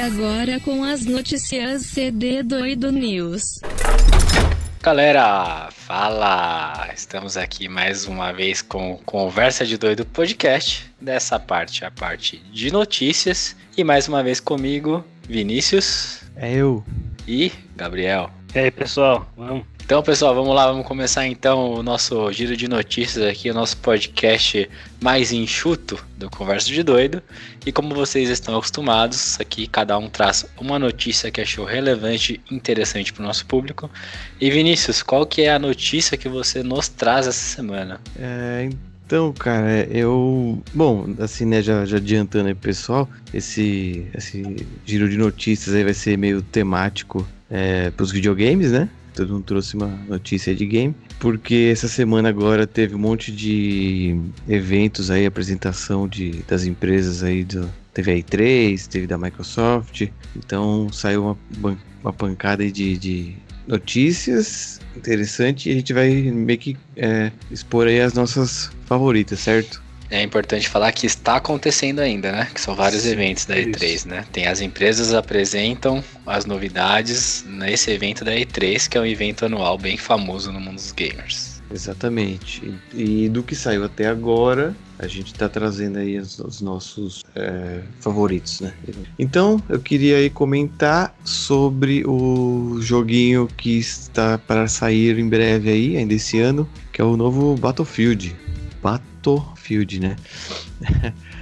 agora com as notícias CD Doido News. Galera, fala! Estamos aqui mais uma vez com Conversa de Doido Podcast. Dessa parte, a parte de notícias. E mais uma vez comigo, Vinícius. É eu. E Gabriel. E aí, pessoal, vamos. Então, pessoal, vamos lá, vamos começar então o nosso giro de notícias aqui, o nosso podcast mais enxuto do Conversa de Doido. E como vocês estão acostumados, aqui cada um traz uma notícia que achou relevante e interessante para o nosso público. E Vinícius, qual que é a notícia que você nos traz essa semana? É, então, cara, eu. Bom, assim, né, já, já adiantando aí, pessoal, esse, esse giro de notícias aí vai ser meio temático é, para os videogames, né? Mundo trouxe uma notícia de game, porque essa semana agora teve um monte de eventos aí, apresentação de, das empresas aí, do, teve a E3, teve da Microsoft, então saiu uma, uma pancada de, de notícias interessante e a gente vai meio que é, expor aí as nossas favoritas, certo? É importante falar que está acontecendo ainda, né? Que são vários Sim, eventos da E3, isso. né? Tem as empresas apresentam as novidades nesse evento da E3, que é um evento anual bem famoso no mundo dos gamers. Exatamente. E, e do que saiu até agora, a gente está trazendo aí os, os nossos é, favoritos, né? Então, eu queria aí comentar sobre o joguinho que está para sair em breve aí, ainda esse ano, que é o novo Battlefield. Battlefield, né?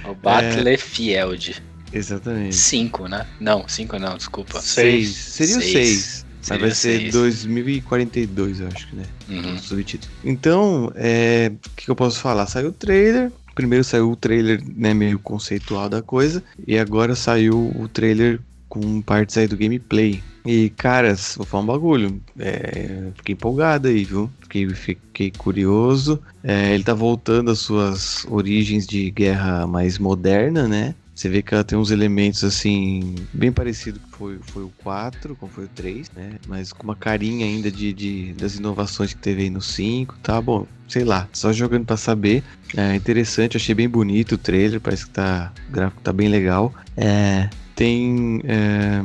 O Battlefield. É... Exatamente. 5, né? Não, 5 não, desculpa. 6. Seria o 6. Mas vai ser seis. 2042, eu acho que, né? Uhum. Subtítulo. Então, é, o que, que eu posso falar? Saiu o trailer. Primeiro saiu o trailer né, meio conceitual da coisa. E agora saiu o trailer com partes aí do gameplay. E, caras, vou falar um bagulho. É, fiquei empolgado aí, viu? Fiquei, fiquei curioso. É, ele tá voltando às suas origens de guerra mais moderna, né? Você vê que ela tem uns elementos assim, bem parecido que foi, foi o 4, como foi o 3, né? Mas com uma carinha ainda de, de das inovações que teve aí no 5, tá bom? Sei lá, só jogando para saber. É interessante, achei bem bonito o trailer, parece que tá, o gráfico tá bem legal. É, tem. É,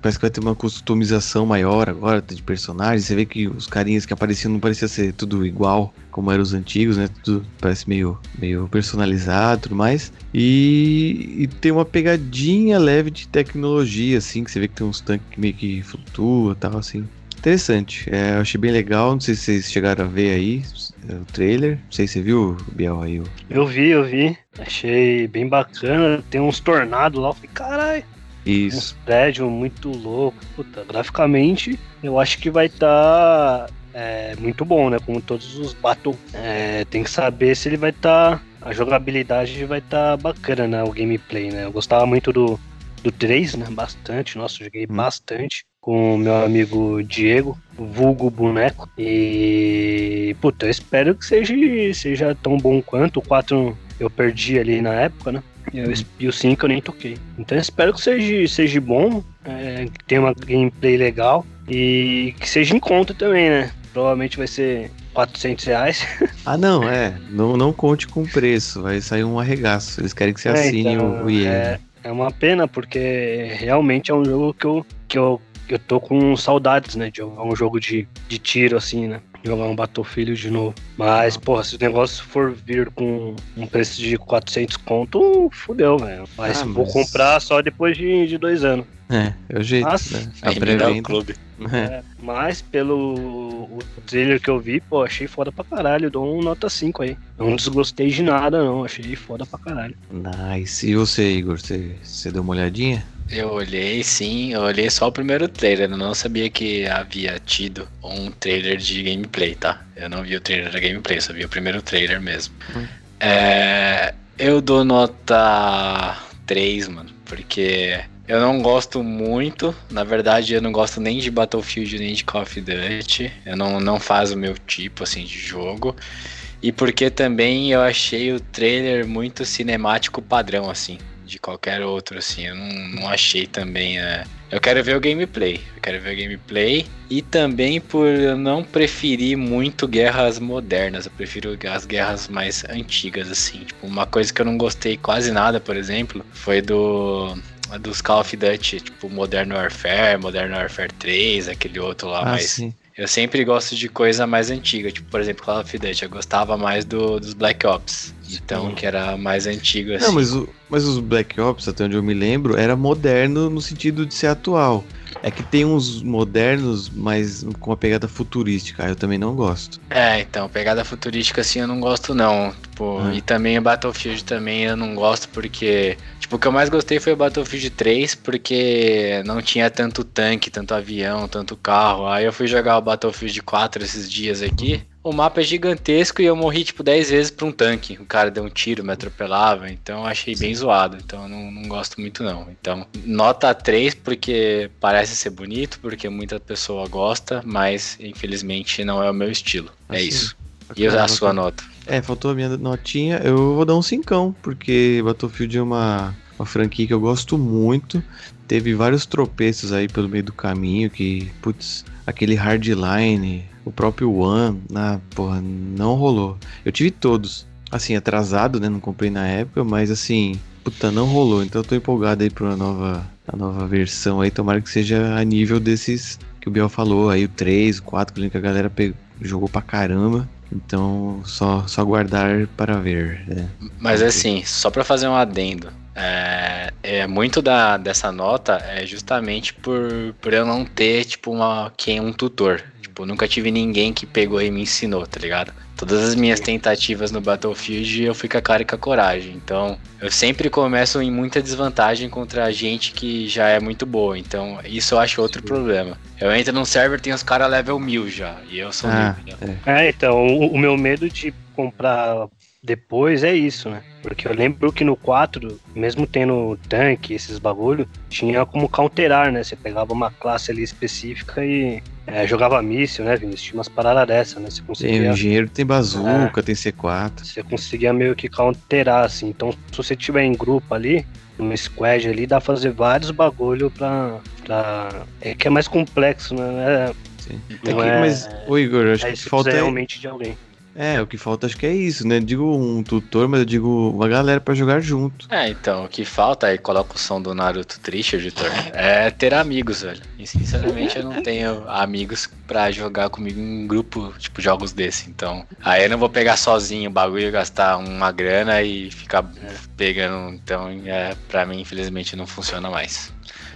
parece que vai ter uma customização maior agora de personagens. Você vê que os carinhas que apareciam não parecia ser tudo igual como eram os antigos, né? Tudo parece meio, meio personalizado e tudo mais. E, e, tem uma pegadinha leve de tecnologia, assim, que você vê que tem uns tanques que meio que flutua e tal, assim. Interessante. É, eu achei bem legal. Não sei se vocês chegaram a ver aí o trailer. Não sei se você viu, Biel, aí. Eu vi, eu vi. Achei bem bacana. Tem uns tornados lá. Eu falei, caralho. Isso. Uns prédios muito loucos. Puta, graficamente, eu acho que vai estar tá, é, muito bom, né? Como todos os Battle. É, tem que saber se ele vai estar. Tá, a jogabilidade vai estar tá bacana, né? O gameplay, né? Eu gostava muito do, do 3, né? Bastante. Nossa, joguei hum. bastante com o meu amigo Diego, vulgo boneco. E puta, eu espero que seja, seja tão bom quanto o 4 eu perdi ali na época, né? Eu, e o 5 eu nem toquei. Então eu espero que seja, seja bom, é, que tenha uma gameplay legal e que seja em conta também, né? Provavelmente vai ser 400 reais. Ah, não, é. Não, não conte com o preço, vai sair um arregaço. Eles querem que você é, assine então, o, o É, é uma pena, porque realmente é um jogo que eu, que eu eu tô com saudades, né, de jogar um jogo de, de tiro, assim, né? Jogar um Battlefield de novo. Mas, porra, se o negócio for vir com um preço de 400 conto, fudeu, velho. Mas ah, vou mas... comprar só depois de, de dois anos. É, é o jeito, mas, né? A pré-venda. clube. É. é. mas pelo o trailer que eu vi, pô, achei foda pra caralho. Dou um nota 5 aí. Não desgostei de nada, não. Achei foda pra caralho. Nice. E você, Igor? Você, você deu uma olhadinha? Eu olhei, sim, eu olhei só o primeiro trailer, eu não sabia que havia tido um trailer de gameplay, tá? Eu não vi o trailer da gameplay, só vi o primeiro trailer mesmo. Hum. É, eu dou nota 3, mano, porque eu não gosto muito, na verdade eu não gosto nem de Battlefield nem de Call of Duty, eu não, não faz o meu tipo, assim, de jogo. E porque também eu achei o trailer muito cinemático padrão, assim de qualquer outro, assim. Eu não, não achei também. É... Eu quero ver o gameplay. Eu quero ver o gameplay. E também por eu não preferir muito guerras modernas. Eu prefiro as guerras mais antigas, assim. Tipo, uma coisa que eu não gostei quase nada, por exemplo, foi do dos Call of Duty, tipo Modern Warfare, Modern Warfare 3, aquele outro lá, ah, mas sim. Eu sempre gosto de coisa mais antiga, tipo, por exemplo, Call of Duty, eu gostava mais do, dos Black Ops, então, que era mais antigo assim. Não, mas, o, mas os Black Ops, até onde eu me lembro, era moderno no sentido de ser atual. É que tem uns modernos, mas com uma pegada futurística. Eu também não gosto. É, então, pegada futurística assim eu não gosto não. Tipo, ah. E também o Battlefield também eu não gosto porque. Tipo, o que eu mais gostei foi o Battlefield 3, porque não tinha tanto tanque, tanto avião, tanto carro. Aí eu fui jogar o Battlefield 4 esses dias aqui. O mapa é gigantesco e eu morri tipo 10 vezes pra um tanque. O cara deu um tiro, me atropelava, então eu achei bem zoado. Então eu não, não gosto muito não. Então, nota 3 porque parece ser bonito, porque muita pessoa gosta, mas infelizmente não é o meu estilo. É assim, é isso. E a sua nota? É, faltou a minha notinha. Eu vou dar um 5, porque Battlefield é uma, uma franquia que eu gosto muito. Teve vários tropeços aí pelo meio do caminho que, putz, aquele hardline o próprio One, na, porra, não rolou. Eu tive todos, assim, atrasado, né? Não comprei na época, mas assim, puta, não rolou. Então eu tô empolgado aí pra uma nova, a nova versão aí. Tomara que seja a nível desses que o Biel falou aí, o 3, o 4, que a galera pegou, jogou pra caramba. Então, só, só aguardar para ver. Né? Mas assim, só para fazer um adendo. É, é, muito da, dessa nota é justamente por, por eu não ter, tipo, uma, quem um tutor. Tipo, nunca tive ninguém que pegou e me ensinou, tá ligado? Todas as minhas tentativas no Battlefield eu fui com a cara e com a coragem. Então, eu sempre começo em muita desvantagem contra gente que já é muito boa. Então, isso eu acho outro problema. Eu entro num server, tem os caras level 1000 já. E eu sou ah, mil. É. é, então, o, o meu medo de comprar depois é isso, né? Porque eu lembro que no 4, mesmo tendo tanque, esses bagulho, tinha como counterar, né? Você pegava uma classe ali específica e é, jogava míssil, né, Vinícius? Tinha umas paradas dessa, né? Você conseguia... Tem o engenheiro, tem bazuca, é, tem C4. Você conseguia meio que counterar, assim. Então, se você tiver em grupo ali, no squad ali, dá pra fazer vários bagulho pra... pra... É que é mais complexo, né? É, Sim. Não é, mas, ô Igor, acho é, que falta... realmente de alguém. É, o que falta acho que é isso, né? Digo um tutor, mas eu digo uma galera para jogar junto. É, então, o que falta, aí coloca o som do Naruto triste, editor, é ter amigos, velho. E sinceramente eu não tenho amigos para jogar comigo em um grupo, tipo, jogos desse. Então, aí eu não vou pegar sozinho o bagulho, gastar uma grana e ficar pegando. Então, é, pra mim, infelizmente, não funciona mais.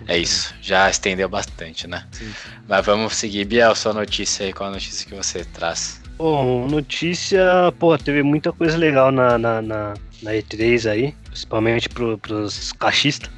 É isso, já estendeu bastante, né? Sim. Mas vamos seguir. Biel, sua notícia aí, qual a notícia que você traz? Bom, notícia, pô, teve muita coisa legal na, na, na, na E3 aí, principalmente pro, pros caixistas.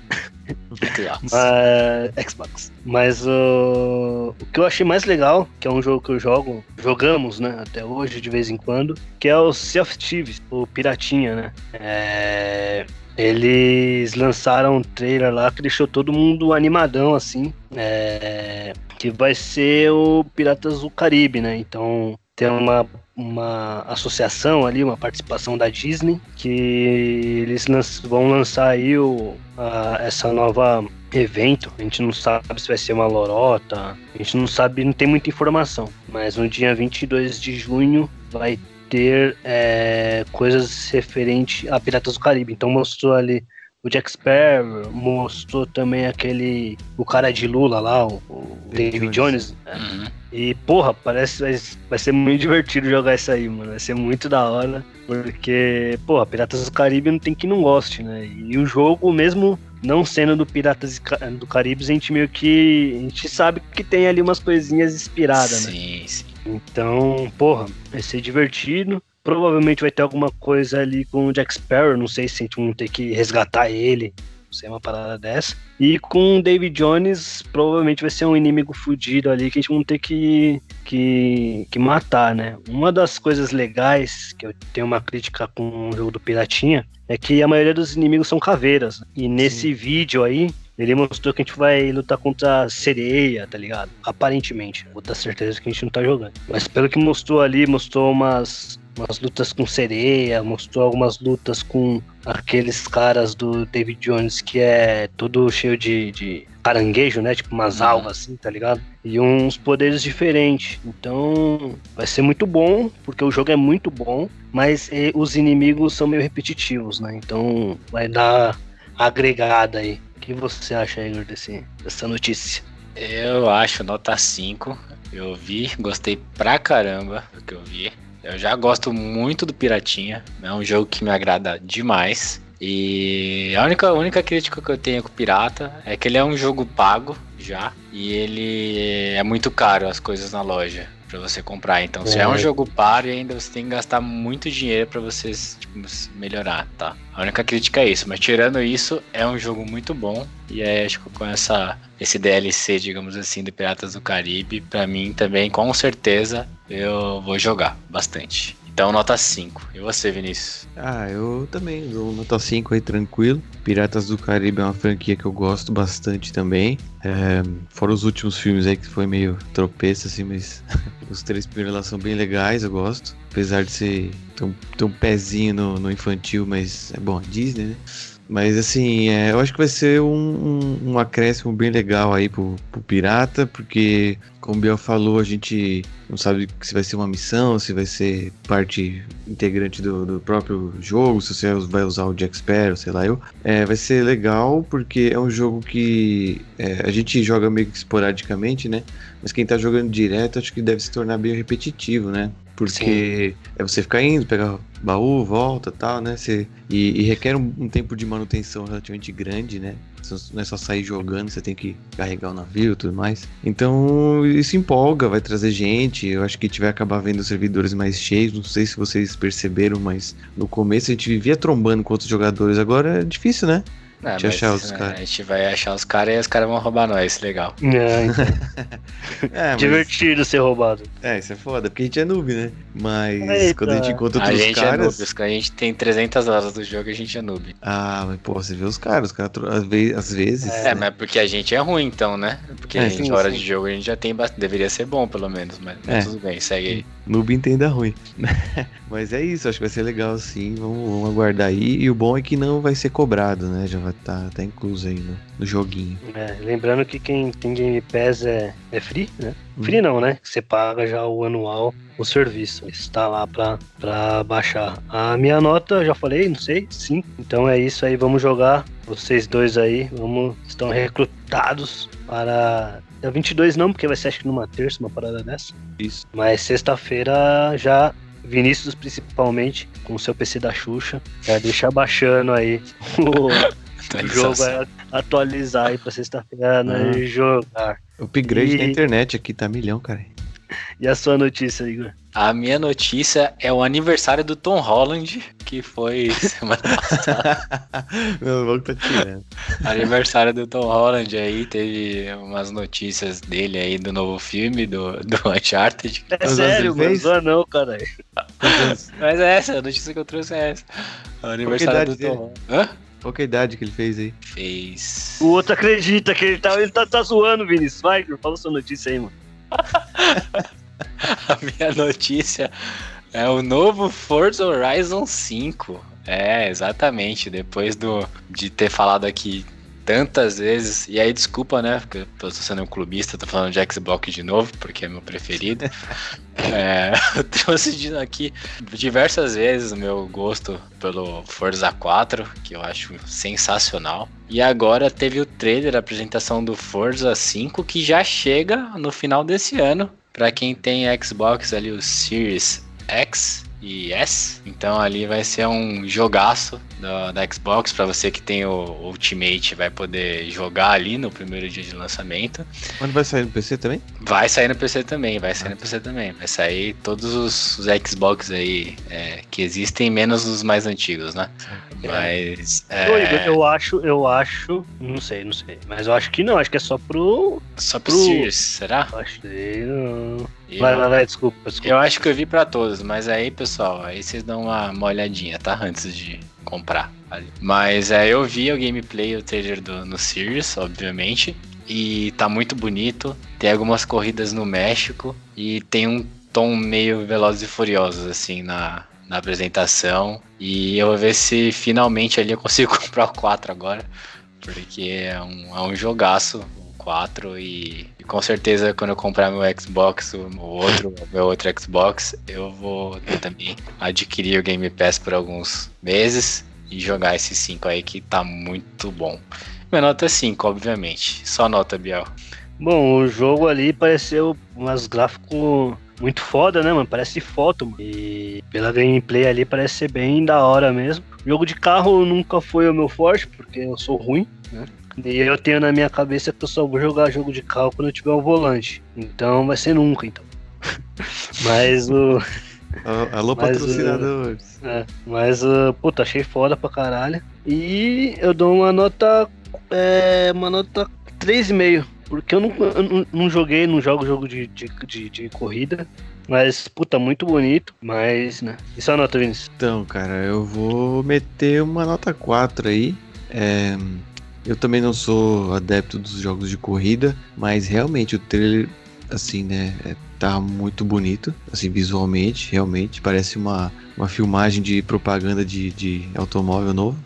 uh, Xbox. Mas uh, o que eu achei mais legal, que é um jogo que eu jogo, jogamos, né, até hoje, de vez em quando, que é o Sea of Thieves, o Piratinha, né? É, eles lançaram um trailer lá que deixou todo mundo animadão, assim. É, que vai ser o Piratas do Caribe, né? Então tem uma, uma associação ali, uma participação da Disney, que eles vão lançar aí o, a, essa nova evento. A gente não sabe se vai ser uma lorota, a gente não sabe, não tem muita informação. Mas no dia 22 de junho vai ter é, coisas referentes a Piratas do Caribe. Então mostrou ali o Jack Sparrow, mostrou também aquele. o cara de Lula lá, o, o David Jones. Uhum. E, porra, parece vai, vai ser muito divertido jogar isso aí, mano. Vai ser muito da hora. Porque, porra, Piratas do Caribe não tem que não goste, né? E o jogo, mesmo não sendo do Piratas do Caribe, a gente meio que. A gente sabe que tem ali umas coisinhas inspiradas, sim, né? Sim, sim. Então, porra, vai ser divertido. Provavelmente vai ter alguma coisa ali com o Jack Sparrow, não sei se a gente vai ter que resgatar ele, não sei, uma parada dessa. E com o David Jones, provavelmente vai ser um inimigo fudido ali que a gente vai ter que, que, que matar, né? Uma das coisas legais, que eu tenho uma crítica com o jogo do Piratinha, é que a maioria dos inimigos são caveiras. E nesse Sim. vídeo aí, ele mostrou que a gente vai lutar contra sereia, tá ligado? Aparentemente. Vou dar certeza que a gente não tá jogando. Mas pelo que mostrou ali, mostrou umas umas lutas com sereia, mostrou algumas lutas com aqueles caras do David Jones que é todo cheio de, de caranguejo, né? Tipo umas uhum. algas assim, tá ligado? E uns poderes diferentes. Então vai ser muito bom, porque o jogo é muito bom, mas os inimigos são meio repetitivos, né? Então vai dar agregada aí. que você acha, Igor, desse, dessa notícia? Eu acho nota 5. Eu vi, gostei pra caramba do que eu vi. Eu já gosto muito do Piratinha. É um jogo que me agrada demais. E a única, única crítica que eu tenho com o Pirata é que ele é um jogo pago já. E ele é muito caro as coisas na loja para você comprar. Então, é. se é um jogo paro, ainda você tem que gastar muito dinheiro para você tipo, melhorar, tá? A única crítica é isso, mas tirando isso, é um jogo muito bom. E aí, acho que com essa, esse DLC, digamos assim, do Piratas do Caribe, para mim também, com certeza, eu vou jogar bastante. Então, nota 5. E você, Vinícius? Ah, eu também dou nota 5 aí, tranquilo. Piratas do Caribe é uma franquia que eu gosto bastante também. É, fora os últimos filmes aí que foi meio tropeço, assim, mas os três primeiros lá são bem legais, eu gosto. Apesar de ser ter um, ter um pezinho no, no infantil, mas é bom, Disney, né? Mas assim, é, eu acho que vai ser um, um, um, acréscimo bem legal aí pro, pro Pirata, porque, como o Biel falou, a gente não sabe se vai ser uma missão, se vai ser parte integrante do, do próprio jogo, se você vai usar o Jack Sparrow, sei lá eu. É, vai ser legal porque é um jogo que é, a gente joga meio que esporadicamente, né? Mas quem tá jogando direto acho que deve se tornar bem repetitivo, né? Porque Sim. é você ficar indo, pegar baú, volta tal, né? Você, e, e requer um, um, tempo de manutenção relativamente grande, né? Não é só sair jogando, você tem que carregar o navio e tudo mais. Então isso empolga, vai trazer gente. Eu acho que gente vai acabar vendo servidores mais cheios. Não sei se vocês perceberam, mas no começo a gente vivia trombando com outros jogadores. Agora é difícil, né? Não, a, gente mas, achar os né, a gente vai achar os caras e os caras vão roubar nós, legal. É, então. é, mas... Divertido ser roubado. É, isso é foda, porque a gente é noob, né? Mas Eita. quando a gente encontra outros a gente caras... É noob, a gente tem 300 horas do jogo e a gente é noob. Ah, mas pô, você vê os caras, os caras às vezes... Às vezes é, né? mas porque a gente é ruim então, né? Porque é, a gente, sim, hora sim. de jogo, a gente já tem bastante... Deveria ser bom, pelo menos, mas, mas é. tudo bem, segue aí. Noob entenda ruim. mas é isso, acho que vai ser legal sim, vamos, vamos aguardar aí. E o bom é que não vai ser cobrado, né? Já vai estar tá, tá incluso aí no, no joguinho. É, lembrando que quem tem Game Pass é, é free, né? Hum. Free não, né? Você paga já o anual, o serviço. Está lá pra, pra baixar. A minha nota, já falei, não sei, sim. Então é isso aí, vamos jogar. Vocês dois aí, vamos, estão recrutados para Dia 22 não, porque vai ser acho que numa terça, uma parada dessa. Isso. Mas sexta-feira já Vinícius principalmente, com o seu PC da Xuxa, já deixar baixando aí o, o jogo vai atualizar aí pra sexta-feira né, ah. jogar. O upgrade e... da internet aqui tá milhão, cara. E a sua notícia, Igor? A minha notícia é o aniversário do Tom Holland, que foi semana passada. Meu louco tá tirando. Aniversário do Tom Holland aí, teve umas notícias dele aí do novo filme, do, do Uncharted. É sério, mano, não, não, caralho. Mas é essa, a notícia que eu trouxe é essa. O aniversário do Tom Holland. Hã? Qual que é a idade que ele fez aí? Fez. O outro acredita que ele tá, ele tá, tá zoando, Vinícius. Vai, fala sua notícia aí, mano. a minha notícia é o novo Forza Horizon 5. É, exatamente. Depois do, de ter falado aqui tantas vezes. E aí, desculpa, né? Porque eu tô sendo um clubista, tô falando de Xbox de novo, porque é meu preferido. é, eu trouxe aqui diversas vezes o meu gosto pelo Forza 4, que eu acho sensacional. E agora teve o trailer, a apresentação do Forza 5, que já chega no final desse ano. Para quem tem Xbox ali, o Series X e S. Então ali vai ser um jogaço da, da Xbox para você que tem o Ultimate vai poder jogar ali no primeiro dia de lançamento. Quando vai sair no PC também? Vai sair no PC também, vai sair no PC também. Vai sair todos os, os Xbox aí é, que existem, menos os mais antigos, né? Mas. É... Eu acho, eu acho. Não sei, não sei. Mas eu acho que não, acho que é só pro. Só pro, pro... Series, será? Acho que não. Eu, vai, vai, vai, desculpa, desculpa. Eu acho que eu vi pra todos, mas aí, pessoal, aí vocês dão uma, uma olhadinha, tá? Antes de comprar. Mas é, eu vi o gameplay, o trailer do, no Series, obviamente. E tá muito bonito. Tem algumas corridas no México. E tem um tom meio Velozes e Furiosos, assim, na, na apresentação. E eu vou ver se finalmente ali eu consigo comprar o 4 agora. Porque é um, é um jogaço o 4 e, com certeza quando eu comprar meu Xbox, o outro, meu outro Xbox, eu vou também adquirir o Game Pass por alguns meses e jogar esses 5 aí que tá muito bom. Minha nota é 5, obviamente. Só nota, Biel. Bom, o jogo ali pareceu umas gráficos muito foda, né, mano? Parece foto, mano. E pela gameplay ali parece ser bem da hora mesmo. Jogo de carro nunca foi o meu forte, porque eu sou ruim, né? E eu tenho na minha cabeça que eu só vou jogar jogo de carro quando eu tiver um volante. Então vai ser nunca, então. Mas o. Alô, mas, patrocinadores. É, mas, uh, puta, achei foda pra caralho. E eu dou uma nota. É, uma nota 3,5. Porque eu não, eu não joguei, não jogo jogo de, de, de, de corrida. Mas, puta, muito bonito. Mas, né? Isso é a nota, Vinícius? Então, cara, eu vou meter uma nota 4 aí. É, eu também não sou adepto dos jogos de corrida, mas realmente o trailer, assim, né, é, tá muito bonito, assim, visualmente, realmente. Parece uma, uma filmagem de propaganda de, de automóvel novo.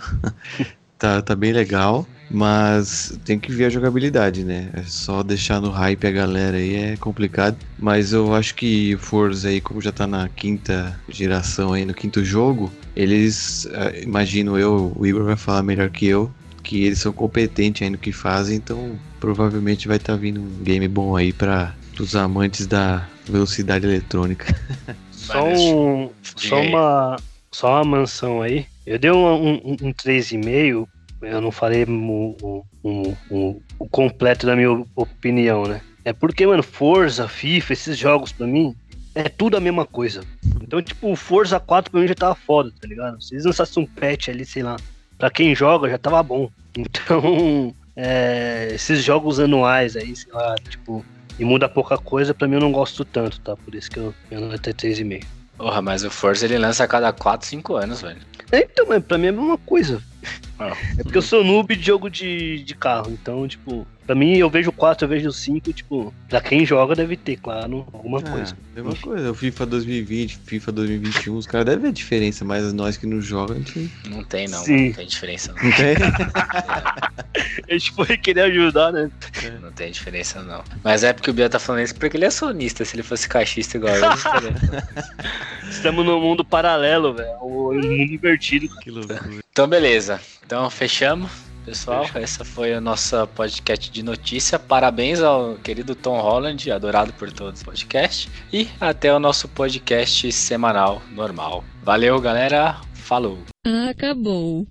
tá, tá bem legal. Mas tem que ver a jogabilidade, né? É só deixar no hype a galera aí é complicado. Mas eu acho que Forza aí, como já tá na quinta geração aí, no quinto jogo, eles, uh, imagino eu, o Igor vai falar melhor que eu, que eles são competentes aí no que fazem, então provavelmente vai estar tá vindo um game bom aí para os amantes da velocidade eletrônica. Só, um, só uma só uma mansão aí. Eu dei um, um, um 3,5 eu não falei o, o, o, o, completo da minha opinião, né? É porque, mano, Forza, FIFA, esses jogos pra mim, é tudo a mesma coisa. Então, tipo, o Forza 4 pra mim já tava foda, tá ligado? Se eles lançassem um patch ali, sei lá, pra quem joga já tava bom. Então, é, esses jogos anuais aí, sei lá, tipo, e muda pouca coisa, pra mim eu não gosto tanto, tá? Por isso que eu, eu não até 3,5. Porra, mas o Forza ele lança a cada 4, 5 anos, velho. É, então, mas pra mim é a mesma coisa. Ah. É porque eu sou noob de jogo de, de carro, então, tipo, pra mim eu vejo o 4, eu vejo o 5, tipo, pra quem joga deve ter, claro, alguma ah, coisa. Mesma Enfim. coisa, o FIFA 2020, FIFA 2021, os caras devem ver a diferença, mas nós que não jogam, a gente. Não tem, não. Sim. Não tem diferença. Não, não tem? a gente foi querer ajudar, né? É. Não tem diferença, não. Mas é porque o Bia tá falando isso porque ele é sonista. Se ele fosse caixista igual eu, Estamos num mundo paralelo, velho. Um mundo invertido. Que loucura. Então, beleza. Então, fechamos. Pessoal, essa foi a nossa podcast de notícia. Parabéns ao querido Tom Holland, adorado por todos o podcast. E até o nosso podcast semanal normal. Valeu, galera. Falou. Acabou.